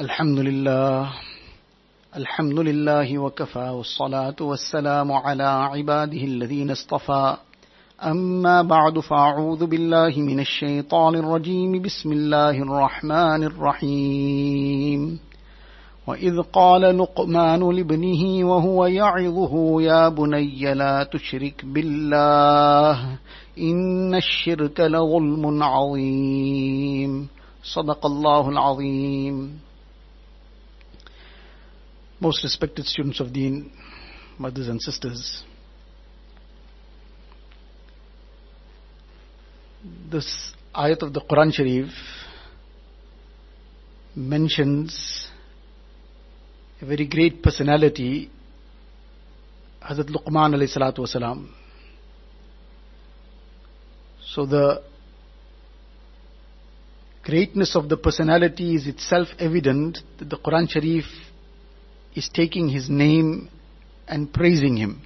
الحمد لله الحمد لله وكفى والصلاة والسلام على عباده الذين اصطفى. أما بعد فأعوذ بالله من الشيطان الرجيم. بسم الله الرحمن الرحيم. وإذ قال لقمان لابنه وهو يعظه يا بني لا تشرك بالله إن الشرك لظلم عظيم. صدق الله العظيم. Most respected students of Deen, mothers and sisters, this ayat of the Quran Sharif mentions a very great personality, Hazrat Luqman alayhi salatu wasalam. So the greatness of the personality is itself evident that the Quran Sharif is taking his name and praising him.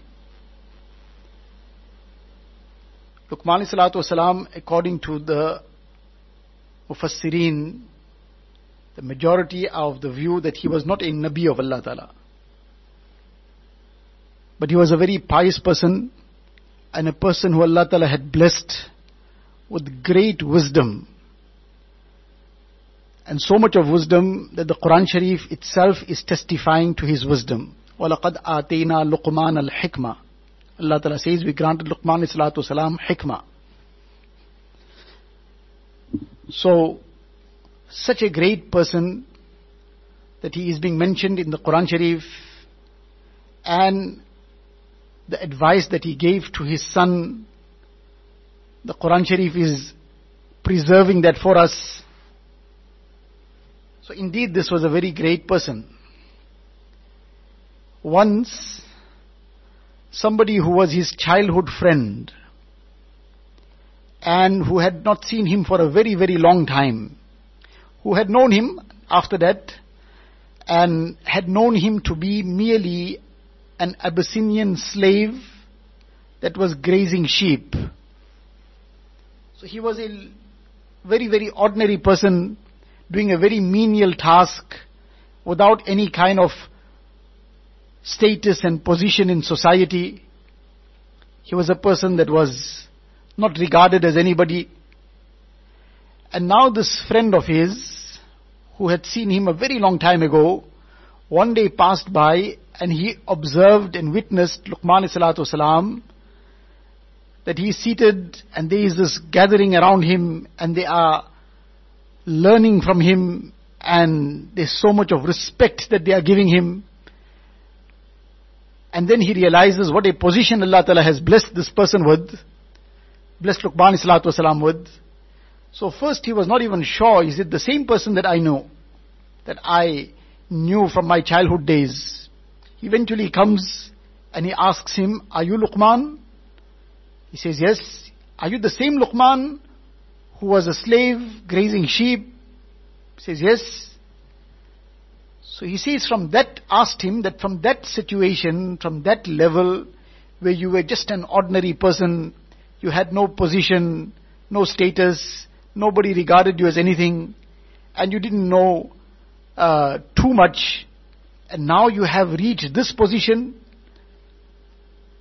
Luqman salatu wasalam, according to the Mufassirin, the majority of the view that he was not a Nabi of Allah Ta'ala. But he was a very pious person and a person who Allah Ta'ala had blessed with great wisdom And so much of wisdom that the Quran Sharif itself is testifying to his wisdom. وَلَقَدْ آتَيْنَا لُقْمَانَ الْحِكْمَةِ Allah Ta'ala says we granted Luqman salatu salam hikmah. So, such a great person that he is being mentioned in the Quran Sharif and the advice that he gave to his son, the Quran Sharif is preserving that for us. so indeed this was a very great person. Once, somebody who was his childhood friend and who had not seen him for a very, very long time, who had known him after that and had known him to be merely an Abyssinian slave that was grazing sheep. So he was a very, very ordinary person doing a very menial task without any kind of status and position in society. He was a person that was not regarded as anybody. And now this friend of his, who had seen him a very long time ago, one day passed by and he observed and witnessed Luqman salatu salam that he is seated and there is this gathering around him and they are learning from him and there's so much of respect that they are giving him. And then he realizes what a position Allah Ta'ala has blessed this person with, blessed Luqman with. So first he was not even sure, is it the same person that I know, that I knew from my childhood days. Eventually he comes and he asks him, are you Luqman? He says, yes. Are you the same Luqman who was a slave grazing sheep? He says, yes. So he says from that, asked him that from that situation, from that level, where you were just an ordinary person, you had no position, no status, nobody regarded you as anything, and you didn't know uh, too much, and now you have reached this position,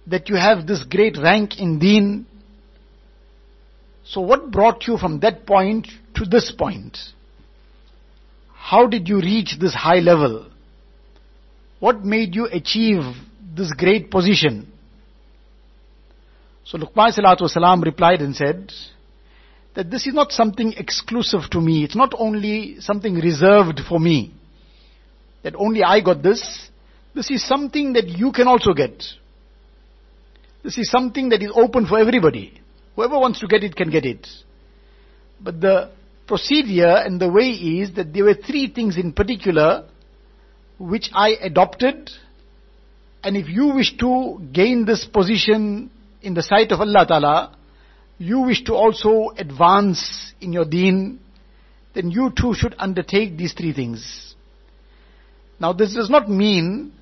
that you have this great rank in deen. So what brought you from that point to this point? How did you reach this high level? What made you achieve this great position? So Luqman salatu replied and said that this is not something exclusive to me. It's not only something reserved for me. That only I got this. This is something that you can also get. This is something that is open for everybody. Whoever wants to get it can get it. But the procedure and the way is that there were three things in particular which I adopted. And if you wish to gain this position in the sight of Allah Ta'ala, you wish to also advance in your deen, then you too should undertake these three things. Now this does not mean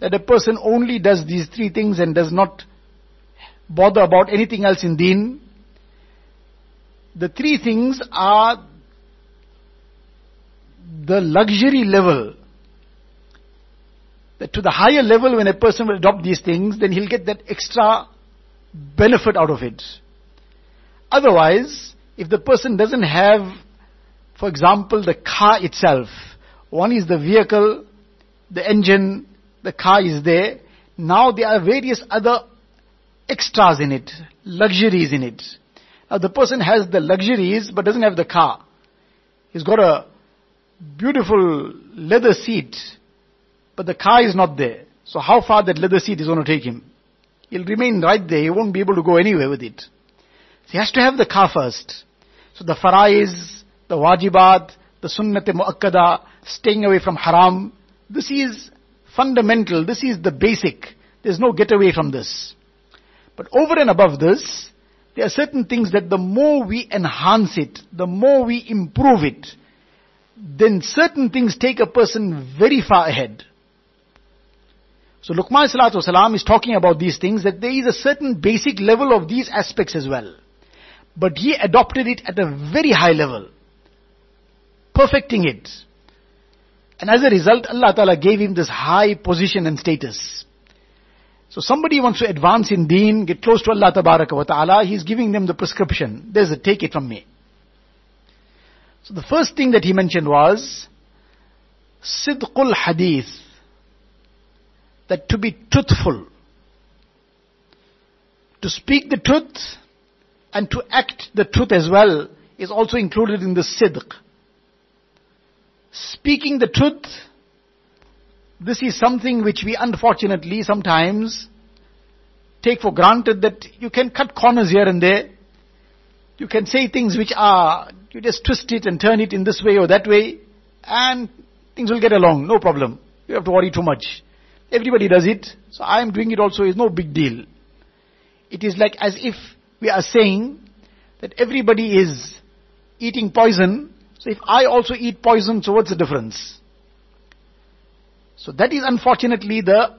that a person only does these three things and does not bother about anything else in deen. The three things are the luxury level, that to the higher level when a person will adopt these things, then he'll get that extra benefit out of it. Otherwise, if the person doesn't have, for example, the car itself, one is the vehicle, the engine, the car is there, now there are various other extras in it, luxuries in it. Now the person has the luxuries but doesn't have the car. He's got a beautiful leather seat, but the car is not there. So how far that leather seat is going to take him? He'll remain right there. He won't be able to go anywhere with it. So he has to have the car first. So the faraiz, the wajibat, the sunnat muakkada, staying away from haram, this is fundamental. This is the basic. There's no getaway from this. But over and above this, there are certain things that the more we enhance it, the more we improve it, then certain things take a person very far ahead. So Luqman Salatu is talking about these things that there is a certain basic level of these aspects as well. But he adopted it at a very high level. Perfecting it. And as a result, Allah Ta'ala gave him this high position and status. So somebody wants to advance in deen, get close to Allah Ta'ala, He's giving them the prescription. There's a take it from me. So the first thing that he mentioned was, Sidqul Hadith that to be truthful, to speak the truth and to act the truth as well is also included in the sidq. Speaking the truth, this is something which we unfortunately sometimes take for granted that you can cut corners here and there. You can say things which are, you just twist it and turn it in this way or that way and things will get along, no problem. You have to worry too much. Everybody does it, so I am doing it also is no big deal. It is like as if we are saying that everybody is eating poison, so if I also eat poison, so what's the difference? So that is unfortunately the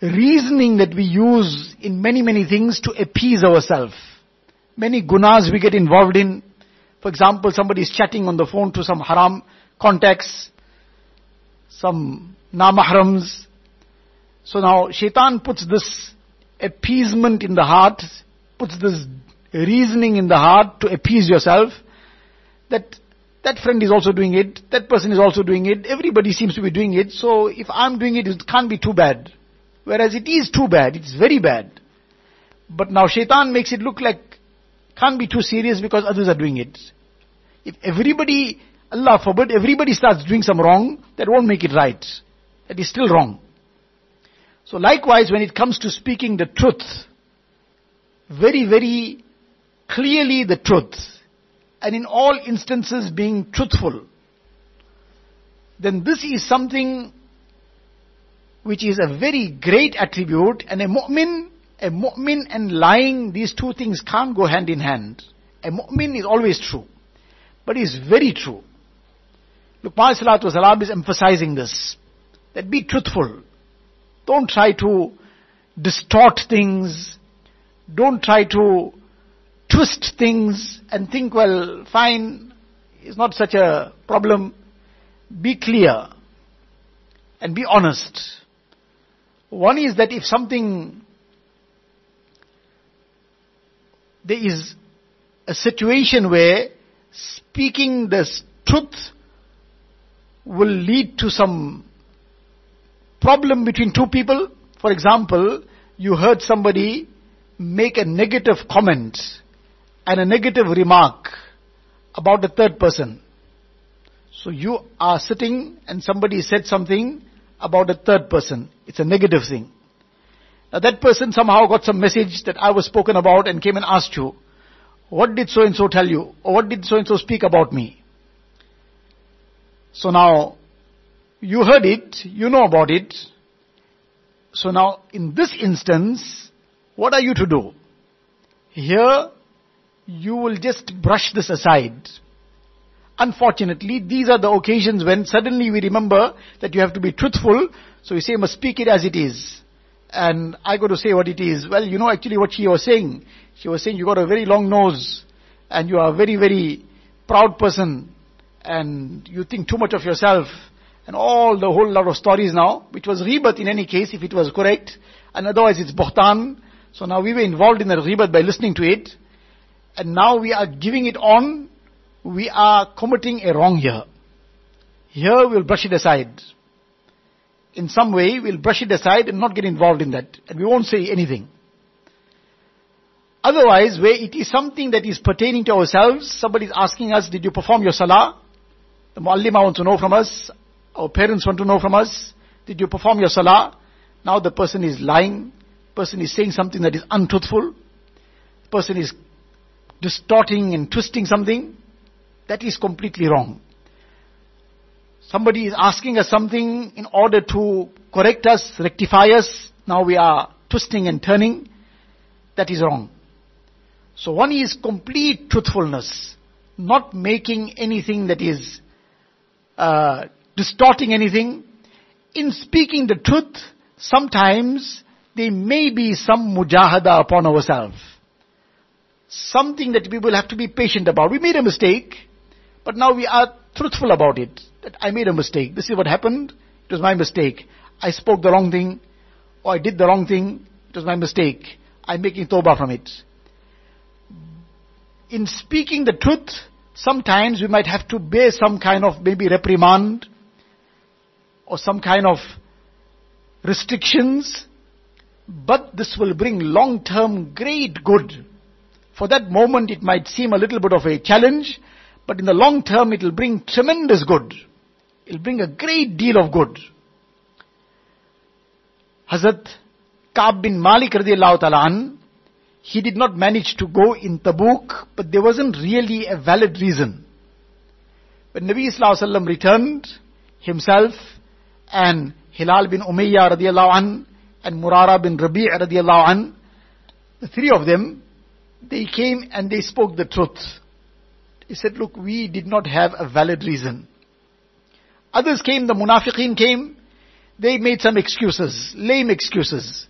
reasoning that we use in many, many things to appease ourselves. Many gunas we get involved in. For example, somebody is chatting on the phone to some haram contacts, some namahrams. So now shaitan puts this appeasement in the heart, puts this reasoning in the heart to appease yourself that that friend is also doing it, that person is also doing it, everybody seems to be doing it, so if I'm doing it, it can't be too bad. Whereas it is too bad, it's very bad. But now shaitan makes it look like can't be too serious because others are doing it. If everybody, Allah forbid, everybody starts doing some wrong, that won't make it right that is still wrong. So likewise, when it comes to speaking the truth, very, very clearly the truth, and in all instances being truthful, then this is something which is a very great attribute, and a mu'min, a mu'min and lying, these two things can't go hand in hand. A mu'min is always true, but is very true. Luqman Salatu Salam is emphasizing this that be truthful. Don't try to distort things. Don't try to twist things and think, well, fine, it's not such a problem. Be clear and be honest. One is that if something, there is a situation where speaking the truth will lead to some problem between two people. For example, you heard somebody make a negative comment and a negative remark about the third person. So you are sitting and somebody said something about a third person. It's a negative thing. Now that person somehow got some message that I was spoken about and came and asked you, what did so and so tell you? Or what did so and so speak about me? So now, you heard it, you know about it. So now, in this instance, what are you to do? Here, you will just brush this aside. Unfortunately, these are the occasions when suddenly we remember that you have to be truthful, so we say, must speak it as it is. And I got to say what it is. Well, you know actually what she was saying. She was saying you got a very long nose, and you are a very, very proud person, and you think too much of yourself, and all the whole lot of stories now, which was ghibat in any case if it was correct, and otherwise it's bohtan. So now we were involved in the ghibat by listening to it, and now we are giving it on, we are committing a wrong here. Here we'll brush it aside. In some way, we'll brush it aside and not get involved in that, and we won't say anything. Otherwise, where it is something that is pertaining to ourselves, somebody is asking us, did you perform your salah? The muallima wants to know from us, our parents want to know from us, did you perform your salah? Now the person is lying, person is saying something that is untruthful, person is distorting and twisting something, that is completely wrong. Somebody is asking us something in order to correct us, rectify us, now we are twisting and turning, that is wrong. So one is complete truthfulness, not making anything that is uh, distorting anything. In speaking the truth, sometimes there may be some mujahada upon ourselves. Something that we will have to be patient about. We made a mistake, but now we are truthful about it. That I made a mistake. This is what happened. It was my mistake. I spoke the wrong thing, or I did the wrong thing. It was my mistake. I'm making tawbah from it in speaking the truth, sometimes we might have to bear some kind of maybe reprimand or some kind of restrictions, but this will bring long-term great good. For that moment it might seem a little bit of a challenge, but in the long term it will bring tremendous good. It will bring a great deal of good. Hazrat Ka'b bin Malik radiallahu ta'ala he did not manage to go in Tabuk, but there wasn't really a valid reason. When Nabi Sallallahu returned, himself and Hilal bin Umayyah radiallahu an and Murara bin Rabi' radiallahu an, the three of them, they came and they spoke the truth. He said, look, we did not have a valid reason. Others came, the munafiqeen came, they made some excuses, lame excuses.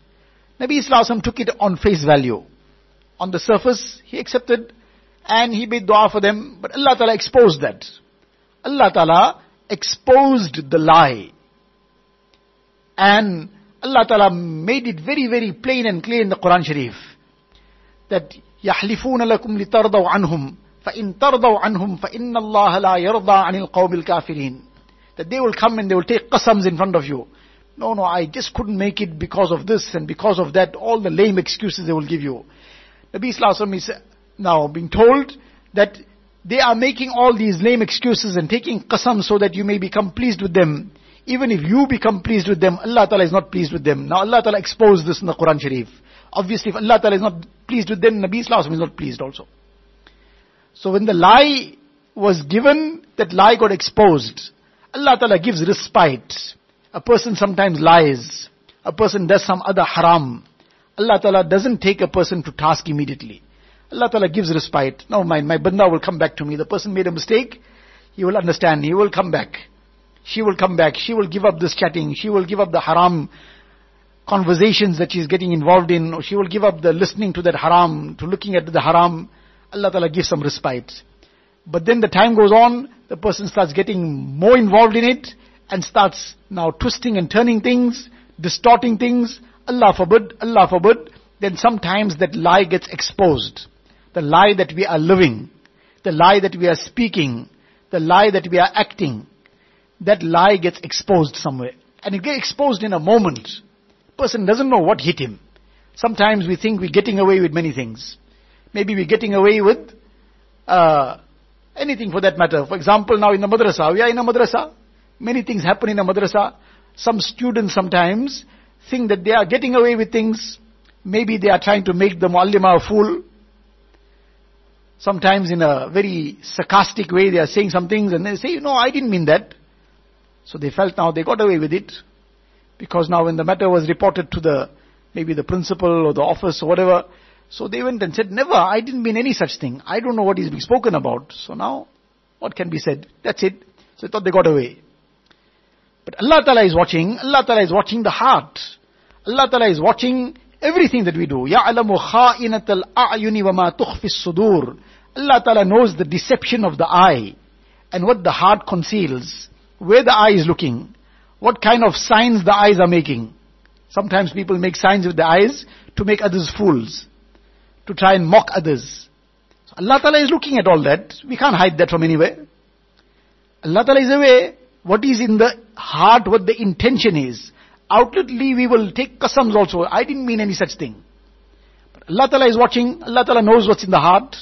Nabi Sallallahu took it on face value on the surface, he accepted and he made dua for them, but Allah Ta'ala exposed that. Allah Ta'ala exposed the lie. And Allah Ta'ala made it very, very plain and clear in the Quran Sharif. That يحلفون لكم لترضوا عنهم فإن ترضوا عنهم فإن الله لا يرضى عن القوم الكافرين that they will come and they will take qasams in front of you. No, no, I just couldn't make it because of this and because of that, all the lame excuses they will give you. Nabi Sallallahu is now being told that they are making all these lame excuses and taking qasam so that you may become pleased with them. Even if you become pleased with them, Allah Ta'ala is not pleased with them. Now Allah Ta'ala exposed this in the Quran Sharif. Obviously if Allah Ta'ala is not pleased with them, Nabi Sallallahu is not pleased also. So when the lie was given, that lie got exposed. Allah Ta'ala gives respite. A person sometimes lies. A person does some other haram. Allah Ta'ala doesn't take a person to task immediately. Allah Ta'ala gives respite. No, my, my banda will come back to me. The person made a mistake. He will understand. He will come back. She will come back. She will give up this chatting. She will give up the haram conversations that she's getting involved in. Or she will give up the listening to that haram, to looking at the haram. Allah Ta'ala gives some respite. But then the time goes on, the person starts getting more involved in it and starts now twisting and turning things, distorting things, Allah forbid, Allah forbid, then sometimes that lie gets exposed. The lie that we are living, the lie that we are speaking, the lie that we are acting, that lie gets exposed somewhere. And it gets exposed in a moment. Person doesn't know what hit him. Sometimes we think we're getting away with many things. Maybe we're getting away with uh, anything for that matter. For example, now in the madrasa, we are in a madrasa. Many things happen in a madrasa. Some students sometimes think that they are getting away with things. Maybe they are trying to make the muallima a fool. Sometimes in a very sarcastic way they are saying some things and they say, no, I didn't mean that. So they felt now they got away with it Because now when the matter was reported to the, maybe the principal or the office or whatever, so they went and said, never, I didn't mean any such thing. I don't know what is being spoken about. So now, what can be said? That's it. So they thought they got away. But Allah Ta'ala is watching, Allah Ta'ala is watching the heart. Allah Ta'ala is watching everything that we do. يَعْلَمُ خَائِنَةَ الْأَعْيُنِ وَمَا تُخْفِ الصُّدُورِ Allah Ta'ala knows the deception of the eye and what the heart conceals, where the eye is looking, what kind of signs the eyes are making. Sometimes people make signs with the eyes to make others fools, to try and mock others. So Allah Ta'ala is looking at all that. We can't hide that from anywhere. Allah Ta'ala is aware what is in the heart, what the intention is. Outwardly we will take qasams also. I didn't mean any such thing. But Allah Ta'ala is watching. Allah Ta'ala knows what's in the heart.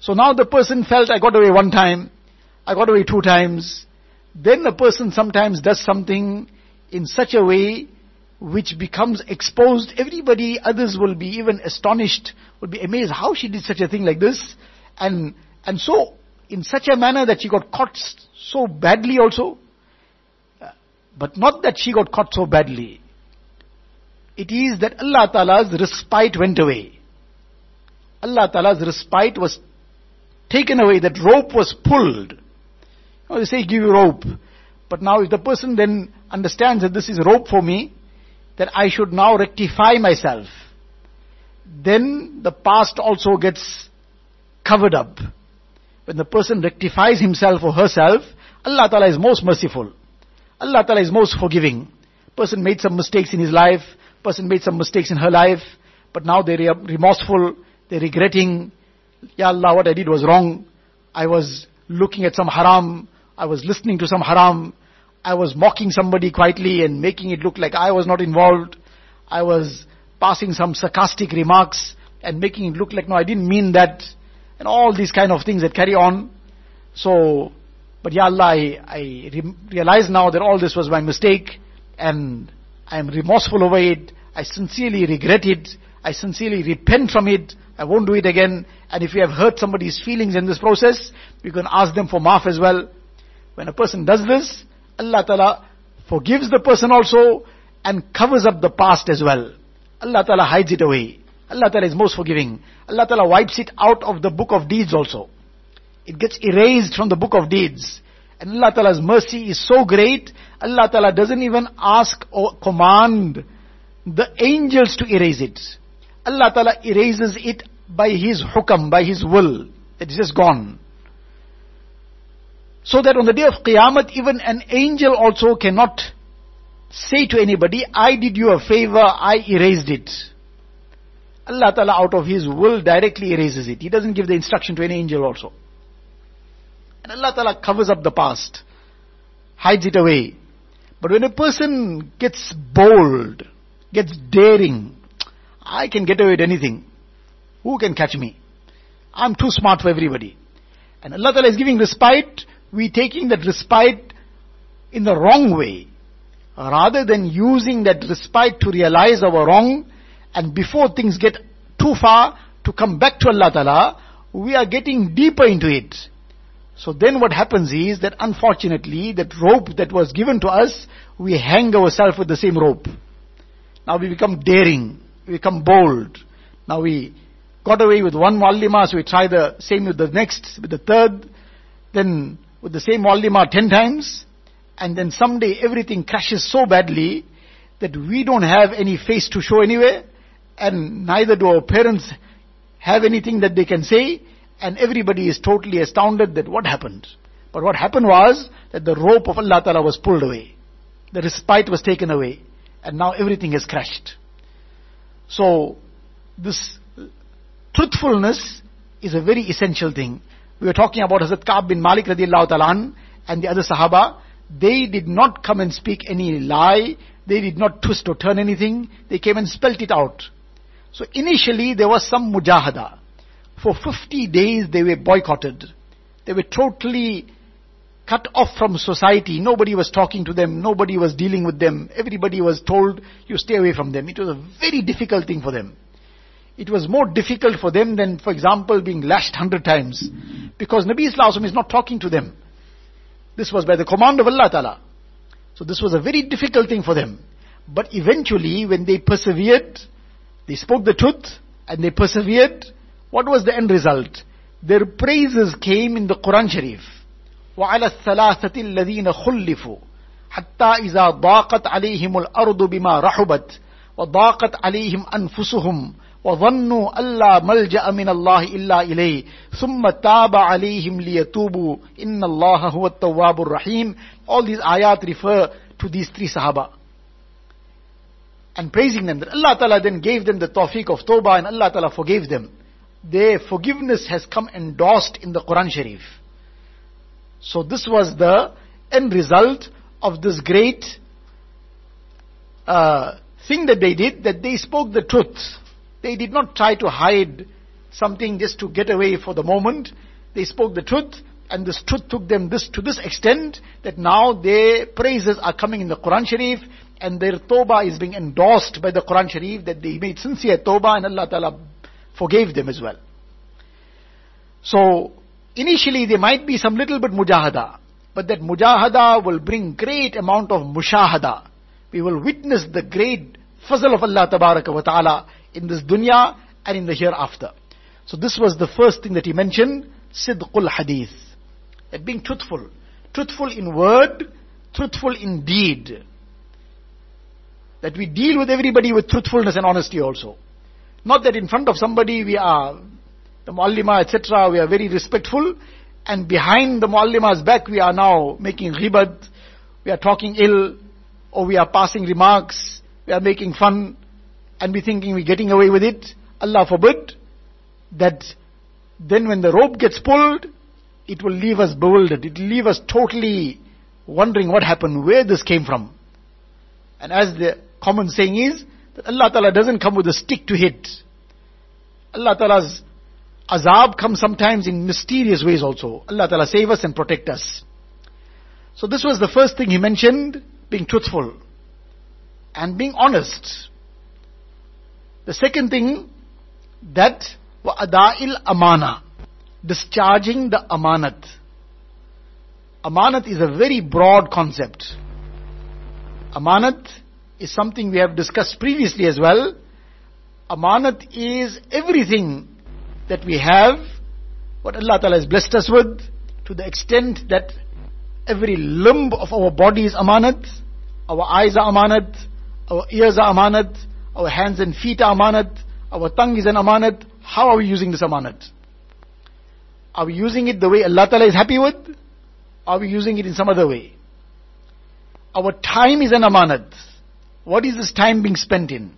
So now the person felt I got away one time. I got away two times. Then a person sometimes does something in such a way which becomes exposed. Everybody, others will be even astonished, will be amazed how she did such a thing like this. And, and so, in such a manner that she got caught so badly also. Uh, but not that she got caught so badly. It is that Allah Ta'ala's respite went away. Allah Ta'ala's respite was taken away, that rope was pulled. You know, they say give you rope. But now if the person then understands that this is rope for me, that I should now rectify myself, then the past also gets covered up. When the person rectifies himself or herself, Allah Ta'ala is most merciful. Allah Ta'ala is most forgiving. Person made some mistakes in his life, person made some mistakes in her life, but now they're remorseful, they're regretting, Ya Allah, what I did was wrong. I was looking at some haram, I was listening to some haram, I was mocking somebody quietly and making it look like I was not involved. I was passing some sarcastic remarks and making it look like, no, I didn't mean that. And all these kind of things that carry on. So, but Ya Allah, I, I re- realize now that all this was my mistake and I am remorseful over it. I sincerely regret it. I sincerely repent from it. I won't do it again. And if you have hurt somebody's feelings in this process, you can ask them for maaf as well. When a person does this, Allah Ta'ala forgives the person also and covers up the past as well. Allah Ta'ala hides it away. Allah Ta'ala is most forgiving. Allah Ta'ala wipes it out of the book of deeds also. It gets erased from the book of deeds. And Allah Ta'ala's mercy is so great, Allah Ta'ala doesn't even ask or command the angels to erase it. Allah Ta'ala erases it by His hukam, by His will. It's just gone. So that on the day of Qiyamah, even an angel also cannot say to anybody, I did you a favor, I erased it. Allah Ta'ala out of His will directly erases it. He doesn't give the instruction to any angel also. And Allah Ta'ala covers up the past, hides it away. But when a person gets bold, gets daring, I can get away with anything. Who can catch me? I'm too smart for everybody. And Allah Ta'ala is giving respite, we taking that respite in the wrong way. Rather than using that respite to realize our wrong, and before things get too far, to come back to Allah Ta'ala, we are getting deeper into it. So then what happens is that unfortunately, that rope that was given to us, we hang ourselves with the same rope. Now we become daring, we become bold. Now we got away with one muallima, so we try the same with the next, with the third, then with the same muallima ten times, and then someday everything crashes so badly that we don't have any face to show anywhere, and neither do our parents have anything that they can say, and everybody is totally astounded that what happened. But what happened was that the rope of Allah Ta'ala was pulled away. The respite was taken away. And now everything has crashed. So, this truthfulness is a very essential thing. We were talking about Hazrat Ka'b bin Malik radiallahu ta'ala and the other Sahaba. They did not come and speak any lie. They did not twist or turn anything. They came and spelt it out. So initially there was some mujahada. For 50 days they were boycotted. They were totally cut off from society. Nobody was talking to them. Nobody was dealing with them. Everybody was told, you stay away from them. It was a very difficult thing for them It was more difficult for them than, for example, being lashed hundred times. Because Nabi Islam is not talking to them. This was by the command of Allah Ta'ala. So this was a very difficult thing for them. But eventually, when they persevered, they spoke the truth, and they persevered, what was the end result? Their praises came in the Quran Sharif. وعلى الثلاثة الذين خلفوا حتى إذا ضاقت عليهم الأرض بما رحبت وضاقت عليهم أنفسهم وظنوا ألا ملجأ من الله إلا إليه ثم تاب عليهم ليتوبوا إن الله هو التواب الرحيم all these ayat refer to these three sahaba and praising them that Allah Ta'ala then gave them the tawfiq of tawbah and Allah Ta'ala forgave them their forgiveness has come endorsed in the Quran Sharif so this was the end result of this great uh, thing that they did that they spoke the truth they did not try to hide something just to get away for the moment. They spoke the truth, and this truth took them this to this extent that now their praises are coming in the Quran Sharif, and their tawbah is being endorsed by the Quran Sharif that they made sincere tawbah, and Allah Ta'ala forgave them as well. So, initially there might be some little bit mujahada, but that mujahada will bring great amount of mushahada. We will witness the great fazl of Allah Ta'ala in this dunya and in the hereafter. So this was the first thing that he mentioned, sidqul hadith. That being truthful. Truthful in word, truthful in deed. That we deal with everybody with truthfulness and honesty also. Not that in front of somebody we are, the muallima, etc., we are very respectful, and behind the muallima's back we are now making ghibat, we are talking ill, or we are passing remarks, we are making fun, and be thinking we're getting away with it. Allah forbid that then when the rope gets pulled, it will leave us bewildered. It will leave us totally wondering what happened, where this came from. And as the common saying is, that Allah Ta'ala doesn't come with a stick to hit. Allah Ta'ala's azab comes sometimes in mysterious ways also. Allah Ta'ala save us and protect us. So this was the first thing he mentioned, being truthful and being honest. The second thing, that ada'il amana, discharging the amanat. Amanat is a very broad concept. Amanat is something we have discussed previously as well. Amanat is everything that we have, what Allah Ta'ala has blessed us with, to the extent that every limb of our body is amanat, our eyes are amanat, our ears are amanat, our hands and feet are amanat. Our tongue is an amanat. How are we using this amanat? Are we using it the way Allah Ta'ala is happy with? Are we using it in some other way? Our time is an amanat. What is this time being spent in?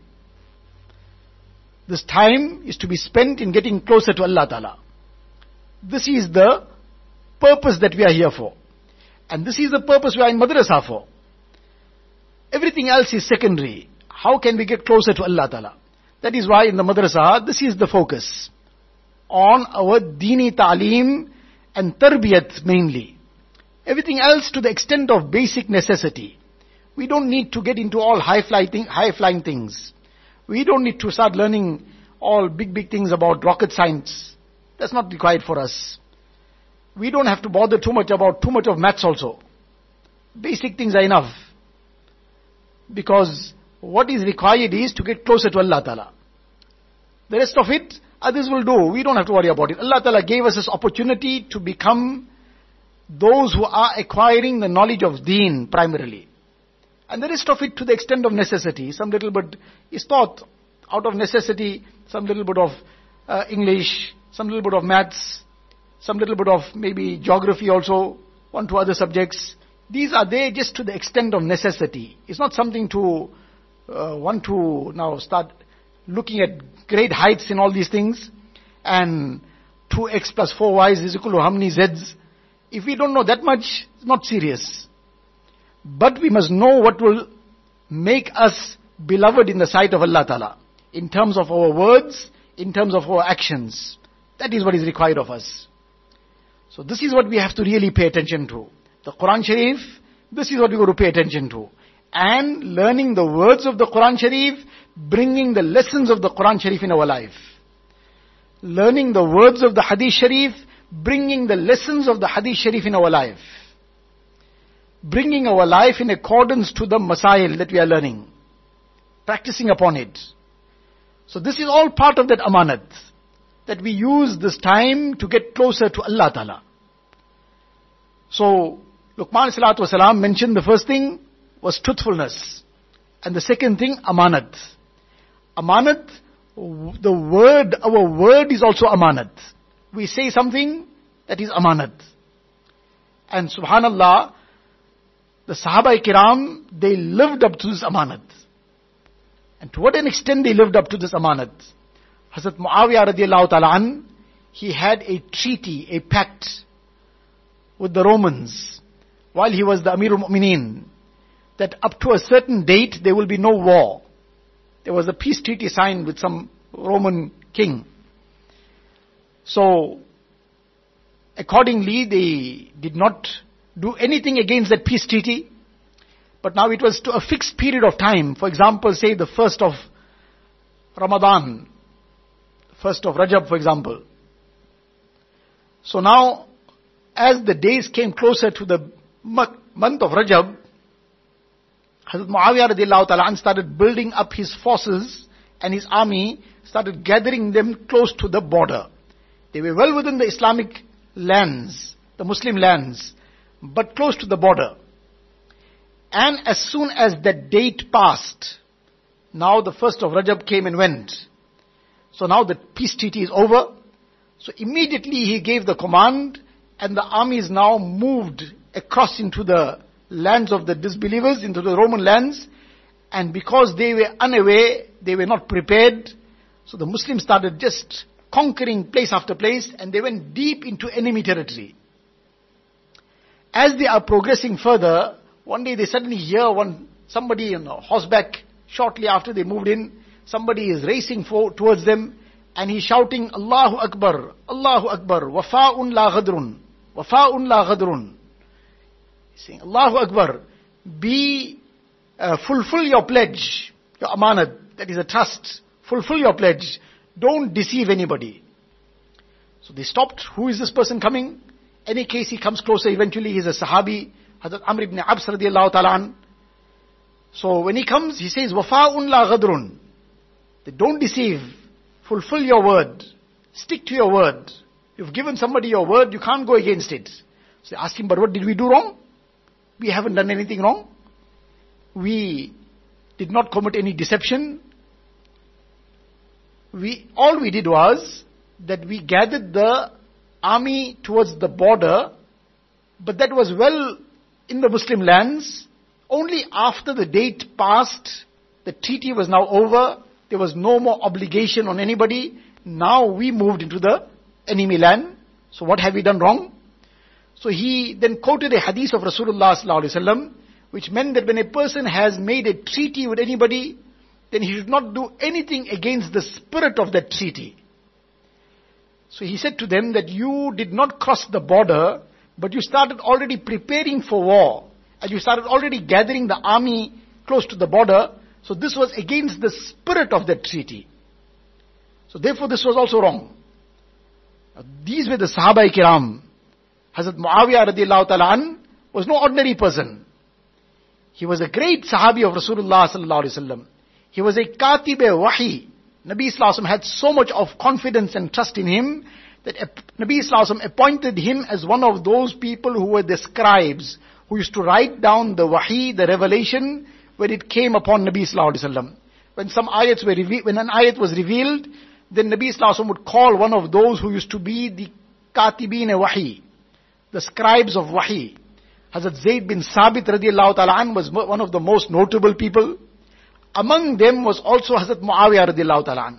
This time is to be spent in getting closer to Allah Ta'ala. This is the purpose that we are here for. And this is the purpose we are in madrasa for. Everything else is secondary. How can we get closer to Allah Ta'ala? That is why in the madrasa, this is the focus. On our dini ta'aleem and tarbiyat mainly. Everything else to the extent of basic necessity. We don't need to get into all high flying, high flying things. We don't need to start learning all big, big things about rocket science. That's not required for us. We don't have to bother too much about too much of maths also. Basic things are enough. Because what is required is to get closer to Allah Ta'ala. The rest of it, others will do. We don't have to worry about it. Allah Ta'ala gave us this opportunity to become those who are acquiring the knowledge of deen primarily. And the rest of it to the extent of necessity. Some little bit is taught out of necessity, some little bit of uh, English, some little bit of maths, some little bit of maybe geography also, one to other subjects. These are there just to the extent of necessity. It's not something to uh, want to now start looking at great heights in all these things and 2x plus 4y is equal to how many z's, if we don't know that much, it's not serious. But we must know what will make us beloved in the sight of Allah Ta'ala. In terms of our words, in terms of our actions. That is what is required of us. So this is what we have to really pay attention to. The Quran Sharif, this is what we got to pay attention to and learning the words of the Quran Sharif, bringing the lessons of the Quran Sharif in our life. Learning the words of the Hadith Sharif, bringing the lessons of the Hadith Sharif in our life. Bringing our life in accordance to the Masail that we are learning. Practicing upon it. So this is all part of that amanat. That we use this time to get closer to Allah Ta'ala. So, Luqman Salatu Wasalam mentioned the first thing, was truthfulness. And the second thing, amanat. Amanat the word, our word is also amanat. We say something that is amanat. And subhanallah, the Sahaba kiram, they lived up to this amanat. And to what an extent they lived up to this amanat. Hazrat Muawiyah radiallahu ta'ala he had a treaty, a pact with the Romans while he was the Amirul Mu'mineen that up to a certain date there will be no war. There was a peace treaty signed with some Roman king. So, accordingly, they did not do anything against that peace treaty. But now it was to a fixed period of time. For example, say the first of Ramadan, first of Rajab, for example. So now, as the days came closer to the month of Rajab, Hazrat Muawiyah radiallahu ta'ala started building up his forces and his army started gathering them close to the border. They were well within the Islamic lands, the Muslim lands, but close to the border. And as soon as that date passed, now the first of Rajab came and went. So now the peace treaty is over. So immediately he gave the command and the armies now moved across into the lands of the disbelievers, into the Roman lands. And because they were unaware, they were not prepared, so the Muslims started just conquering place after place and they went deep into enemy territory. As they are progressing further, one day they suddenly hear one, somebody on horseback, shortly after they moved in, somebody is racing for, towards them and he's shouting, Allahu Akbar, Allahu Akbar, wafa'un la ghadrun, wafa'un la ghadrun. Saying, Allahu Akbar, be, uh, fulfill your pledge, your amanat, that is a trust. Fulfill your pledge. Don't deceive anybody. So they stopped. Who is this person coming? Any case, he comes closer. Eventually, he's a Sahabi, Hazrat Amr ibn Abs radiallahu ta'ala So when he comes, he says, Wafa'un la ghadrun. They don't deceive. Fulfill your word. Stick to your word. You've given somebody your word, you can't go against it. So they ask him, but what did we do wrong? We haven't done anything wrong. We did not commit any deception we, all we did was that we gathered the army towards the border, but that was well in the Muslim lands. Only after the date passed, the treaty was now over, there was no more obligation on anybody. Now we moved into the enemy land. So what have we done wrong? So he then quoted a hadith of Rasulullah sallallahu which meant that when a person has made a treaty with anybody, then he should not do anything against the spirit of that treaty. So he said to them that you did not cross the border, but you started already preparing for war. And you started already gathering the army close to the border. So this was against the spirit of that treaty. So therefore this was also wrong. Now, these were the Sahaba Kiram. Hazrat Muawiyah radiallahu ta'ala was no ordinary person. He was a great Sahabi of Rasulullah sallallahu alaihi wasallam. He was a katib wahi. Nabi Wasallam had so much of confidence and trust in him that Nabi Wasallam appointed him as one of those people who were the scribes, who used to write down the wahi, the revelation, when it came upon Nabi Wasallam. When some ayats were revealed, when an ayat was revealed, then Nabi Wasallam would call one of those who used to be the katibin wahi, the scribes of wahi. Hazrat Zayd bin Sabit radiallahu ta'ala was one of the most notable people. Among them was also Hazrat Muawiyah radiallahu ta'ala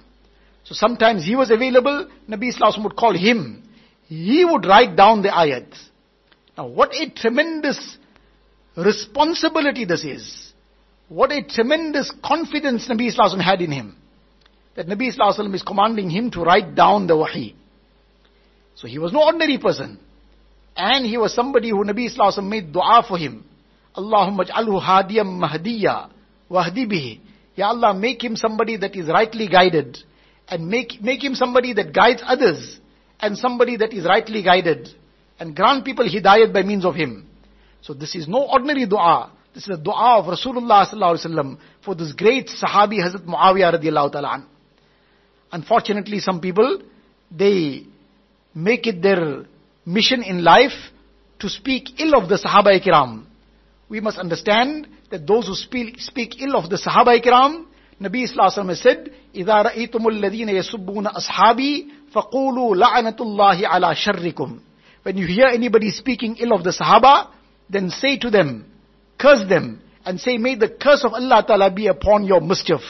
So sometimes he was available, Nabi Islam would call him. He would write down the ayat. Now what a tremendous responsibility this is. What a tremendous confidence Nabi Islam had in him. That Nabi Islam is commanding him to write down the wahi. So he was no ordinary person. And he was somebody who Nabi Islam made dua for him. Allahumma ja'alhu hadiyam mahdiyya. Wahdi bihi. Ya Allah, make him somebody that is rightly guided. And make, make him somebody that guides others. And somebody that is rightly guided. And grant people hidayat by means of him. So this is no ordinary dua. This is a dua of Rasulullah sallallahu alaihi wasallam for this great Sahabi Hazrat Muawiyah radiallahu ta'ala Unfortunately, some people, they make it their mission in life to speak ill of the Sahaba Kiram. We must understand that those who speak, speak ill of the Sahaba Kiram, Nabi Sallallahu has said, إِذَا رَأَيْتُمُ الَّذِينَ يَسُبُّونَ أَصْحَابِي فَقُولُوا لَعَنَةُ اللَّهِ عَلَى شَرِّكُمْ When you hear anybody speaking ill of the Sahaba, then say to them, curse them, and say, may the curse of Allah Ta'ala be upon your mischief,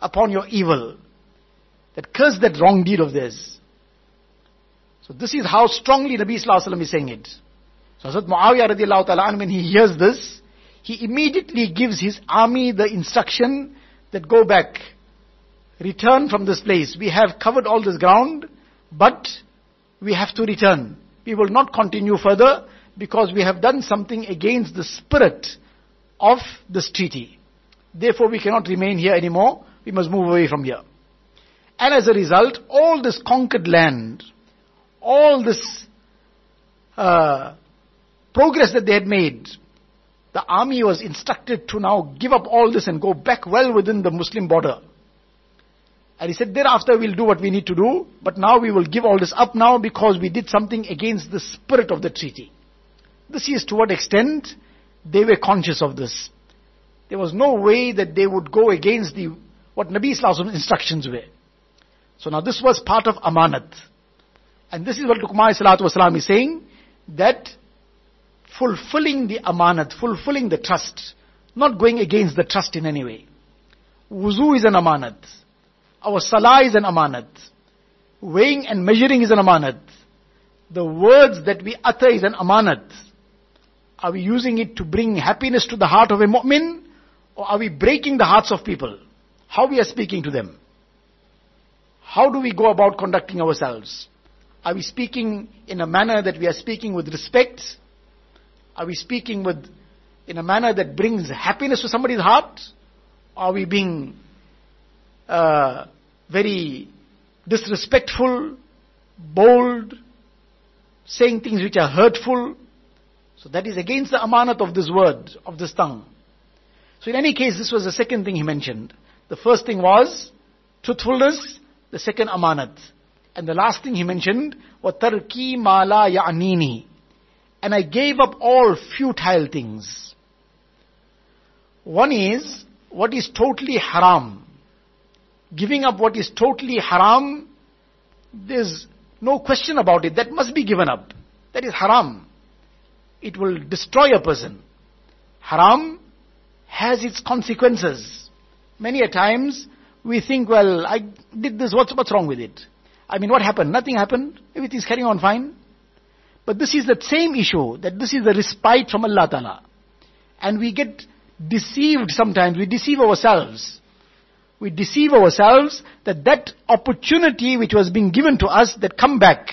upon your evil. That curse that wrong deed of theirs. So this is how strongly Nabi Sallallahu Alaihi is saying it. So Hazrat Muawiyah radiallahu ta'ala when he hears this, he immediately gives his army the instruction that go back, return from this place. We have covered all this ground, but we have to return. We will not continue further because we have done something against the spirit of this treaty. Therefore we cannot remain here anymore. We must move away from here. And as a result, all this conquered land, all this uh, progress that they had made, the army was instructed to now give up all this and go back well within the Muslim border. And he said, thereafter we'll do what we need to do, but now we will give all this up now because we did something against the spirit of the treaty. This is to what extent they were conscious of this. There was no way that they would go against the, what Nabi Sallallahu instructions were. So now this was part of amanat. And this is what Luqman Salatu Wasalam is saying, that fulfilling the amanat, fulfilling the trust, not going against the trust in any way. Wuzu is an amanat. Our salah is an amanat. Weighing and measuring is an amanat. The words that we utter is an amanat. Are we using it to bring happiness to the heart of a mu'min? Or are we breaking the hearts of people? How we are speaking to them? How do we go about conducting ourselves? Are we speaking in a manner that we are speaking with respect? Are we speaking with, in a manner that brings happiness to somebody's heart? Are we being uh, very disrespectful, bold, saying things which are hurtful? So that is against the amanat of this word, of this tongue. So in any case, this was the second thing he mentioned. The first thing was truthfulness, the second amanat. And the last thing he mentioned, وَتَرْكِي مَا لَا يَعْنِينِي And I gave up all futile things. One is, what is totally haram. Giving up what is totally haram, there's no question about it. That must be given up. That is haram it will destroy a person. Haram has its consequences. Many a times we think, well, I did this, what's, what's wrong with it? I mean, what happened? Nothing happened. Everything's carrying on fine. But this is the same issue, that this is the respite from Allah Ta'ala. And we get deceived sometimes, we deceive ourselves. We deceive ourselves that that opportunity which was being given to us, that come back,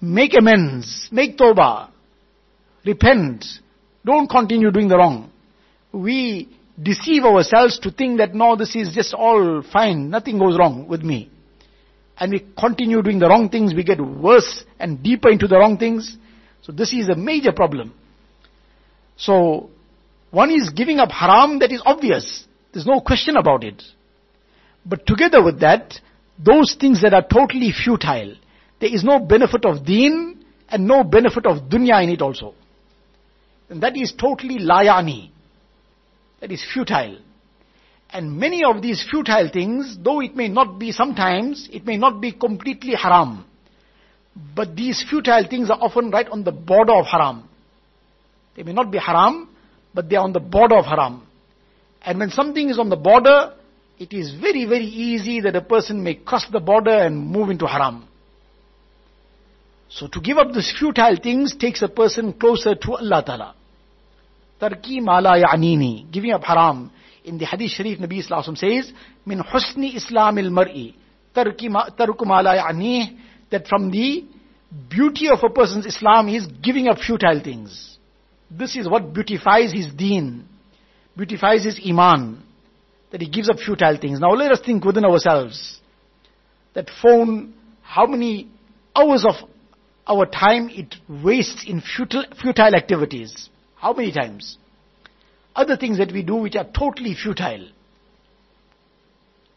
make amends, make tawbah, repent. Don't continue doing the wrong. We deceive ourselves to think that no, this is just all fine, nothing goes wrong with me. And we continue doing the wrong things, we get worse and deeper into the wrong things. So this is a major problem. So, one is giving up haram that is obvious. There's no question about it. But together with that, those things that are totally futile, there is no benefit of deen and no benefit of dunya in it also. And that is totally layani. That is futile. And many of these futile things, though it may not be sometimes, it may not be completely haram. But these futile things are often right on the border of haram. They may not be haram, but they are on the border of haram. And when something is on the border, it is very, very easy that a person may cross the border and move into haram. So to give up these futile things takes a person closer to Allah Ta'ala. Tarki mala ya'nini, giving up haram. In the hadith sharif, Nabi Islam says, min husni islamil mar'i, tarku mala that from the beauty of a person's Islam is giving up futile things. This is what beautifies his deen, beautifies his iman, that he gives up futile things. Now let us think within ourselves, that phone, how many hours of our time it wastes in futile, futile activities. How many times? Other things that we do which are totally futile.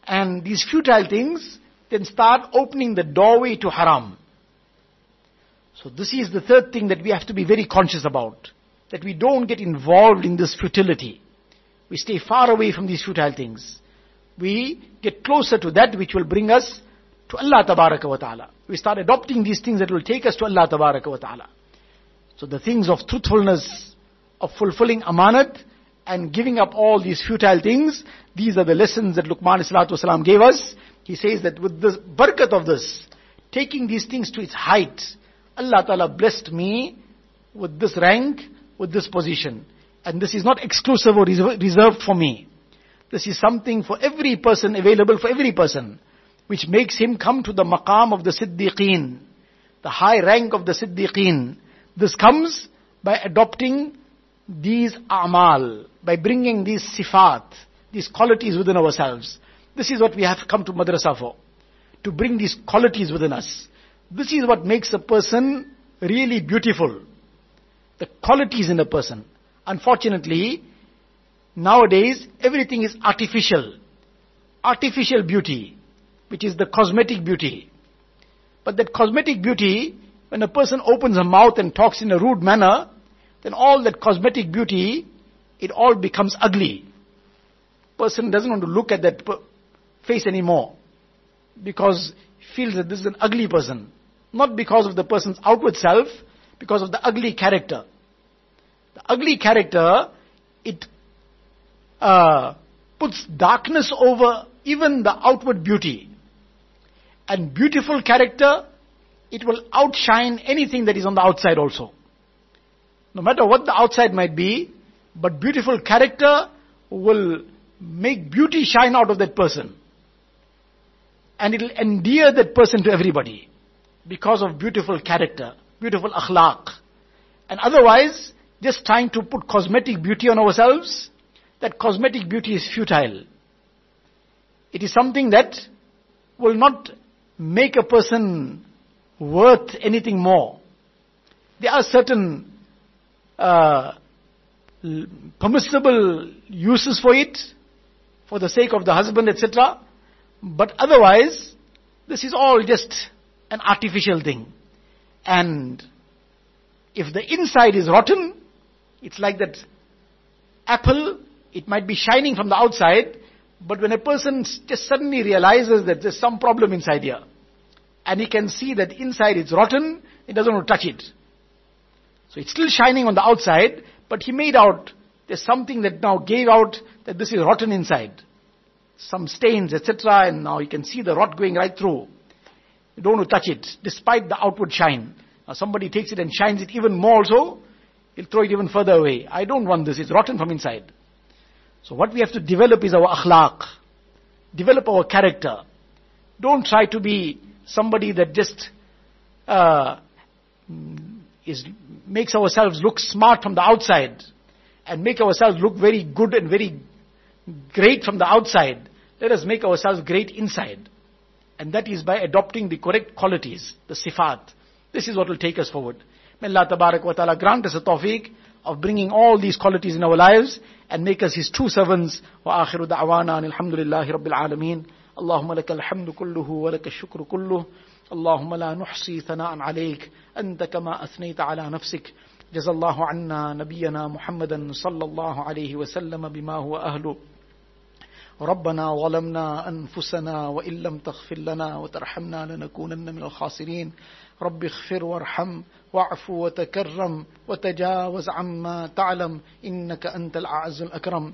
And these futile things then start opening the doorway to haram. So this is the third thing that we have to be very conscious about. That we don't get involved in this futility. We stay far away from these futile things. we get closer to that which will bring us to Allah Tabaraka wa Ta'ala. We start adopting these things that will take us to Allah Tabaraka wa Ta'ala. So the things of truthfulness, of fulfilling amanat, and giving up all these futile things, these are the lessons that Luqman Salatu gave us. He says that with the barakat of this, taking these things to its height, Allah Ta'ala blessed me with this rank, with this position. And this is not exclusive or reserved for me. This is something for every person, available for every person which makes him come to the maqam of the Siddiqeen, the high rank of the Siddiqeen. This comes by adopting these a'mal, by bringing these sifat, these qualities within ourselves. This is what we have come to madrasa for. To bring these qualities within us. This is what makes a person really beautiful. The qualities in a person. Unfortunately, nowadays everything is artificial. Artificial beauty which is the cosmetic beauty. But that cosmetic beauty, when a person opens her mouth and talks in a rude manner, then all that cosmetic beauty, it all becomes ugly. Person doesn't want to look at that face anymore because he feels that this is an ugly person. Not because of the person's outward self, because of the ugly character. The ugly character, it uh, puts darkness over even the outward beauty and beautiful character, it will outshine anything that is on the outside also. No matter what the outside might be, but beautiful character will make beauty shine out of that person. And it will endear that person to everybody because of beautiful character, beautiful akhlaq. And otherwise, just trying to put cosmetic beauty on ourselves, that cosmetic beauty is futile. It is something that will not make a person worth anything more. There are certain uh, permissible uses for it, for the sake of the husband, etc. But otherwise, this is all just an artificial thing. And if the inside is rotten, it's like that apple, it might be shining from the outside, but when a person just suddenly realizes that there's some problem inside here, and he can see that inside it's rotten, he doesn't want to touch it. So it's still shining on the outside, but he made out there's something that now gave out that this is rotten inside. Some stains, etc., and now you can see the rot going right through. You don't want to touch it, despite the outward shine. Now somebody takes it and shines it even more also, he'll throw it even further away. I don't want this, it's rotten from inside. So what we have to develop is our akhlaq. Develop our character. Don't try to be somebody that just uh, is makes ourselves look smart from the outside and make ourselves look very good and very great from the outside. Let us make ourselves great inside. And that is by adopting the correct qualities, the sifat. This is what will take us forward. May Allah Tabarak wa Ta'ala grant us a tawfiq of bringing all these qualities in our lives and make us His true servants. Wa akhiru da'wana alhamdulillahi rabbil alameen. اللهم لك الحمد كله ولك الشكر كله اللهم لا نحصي ثناء عليك أنت كما أثنيت على نفسك. جزى الله عنا نبينا محمدا صلى الله عليه وسلم بما هو أهله. ربنا ظلمنا أنفسنا وإن لم تغفر لنا وترحمنا لنكونن من الخاسرين. رب اغفر وارحم واعف وتكرم وتجاوز عما تعلم إنك أنت الأعز الأكرم.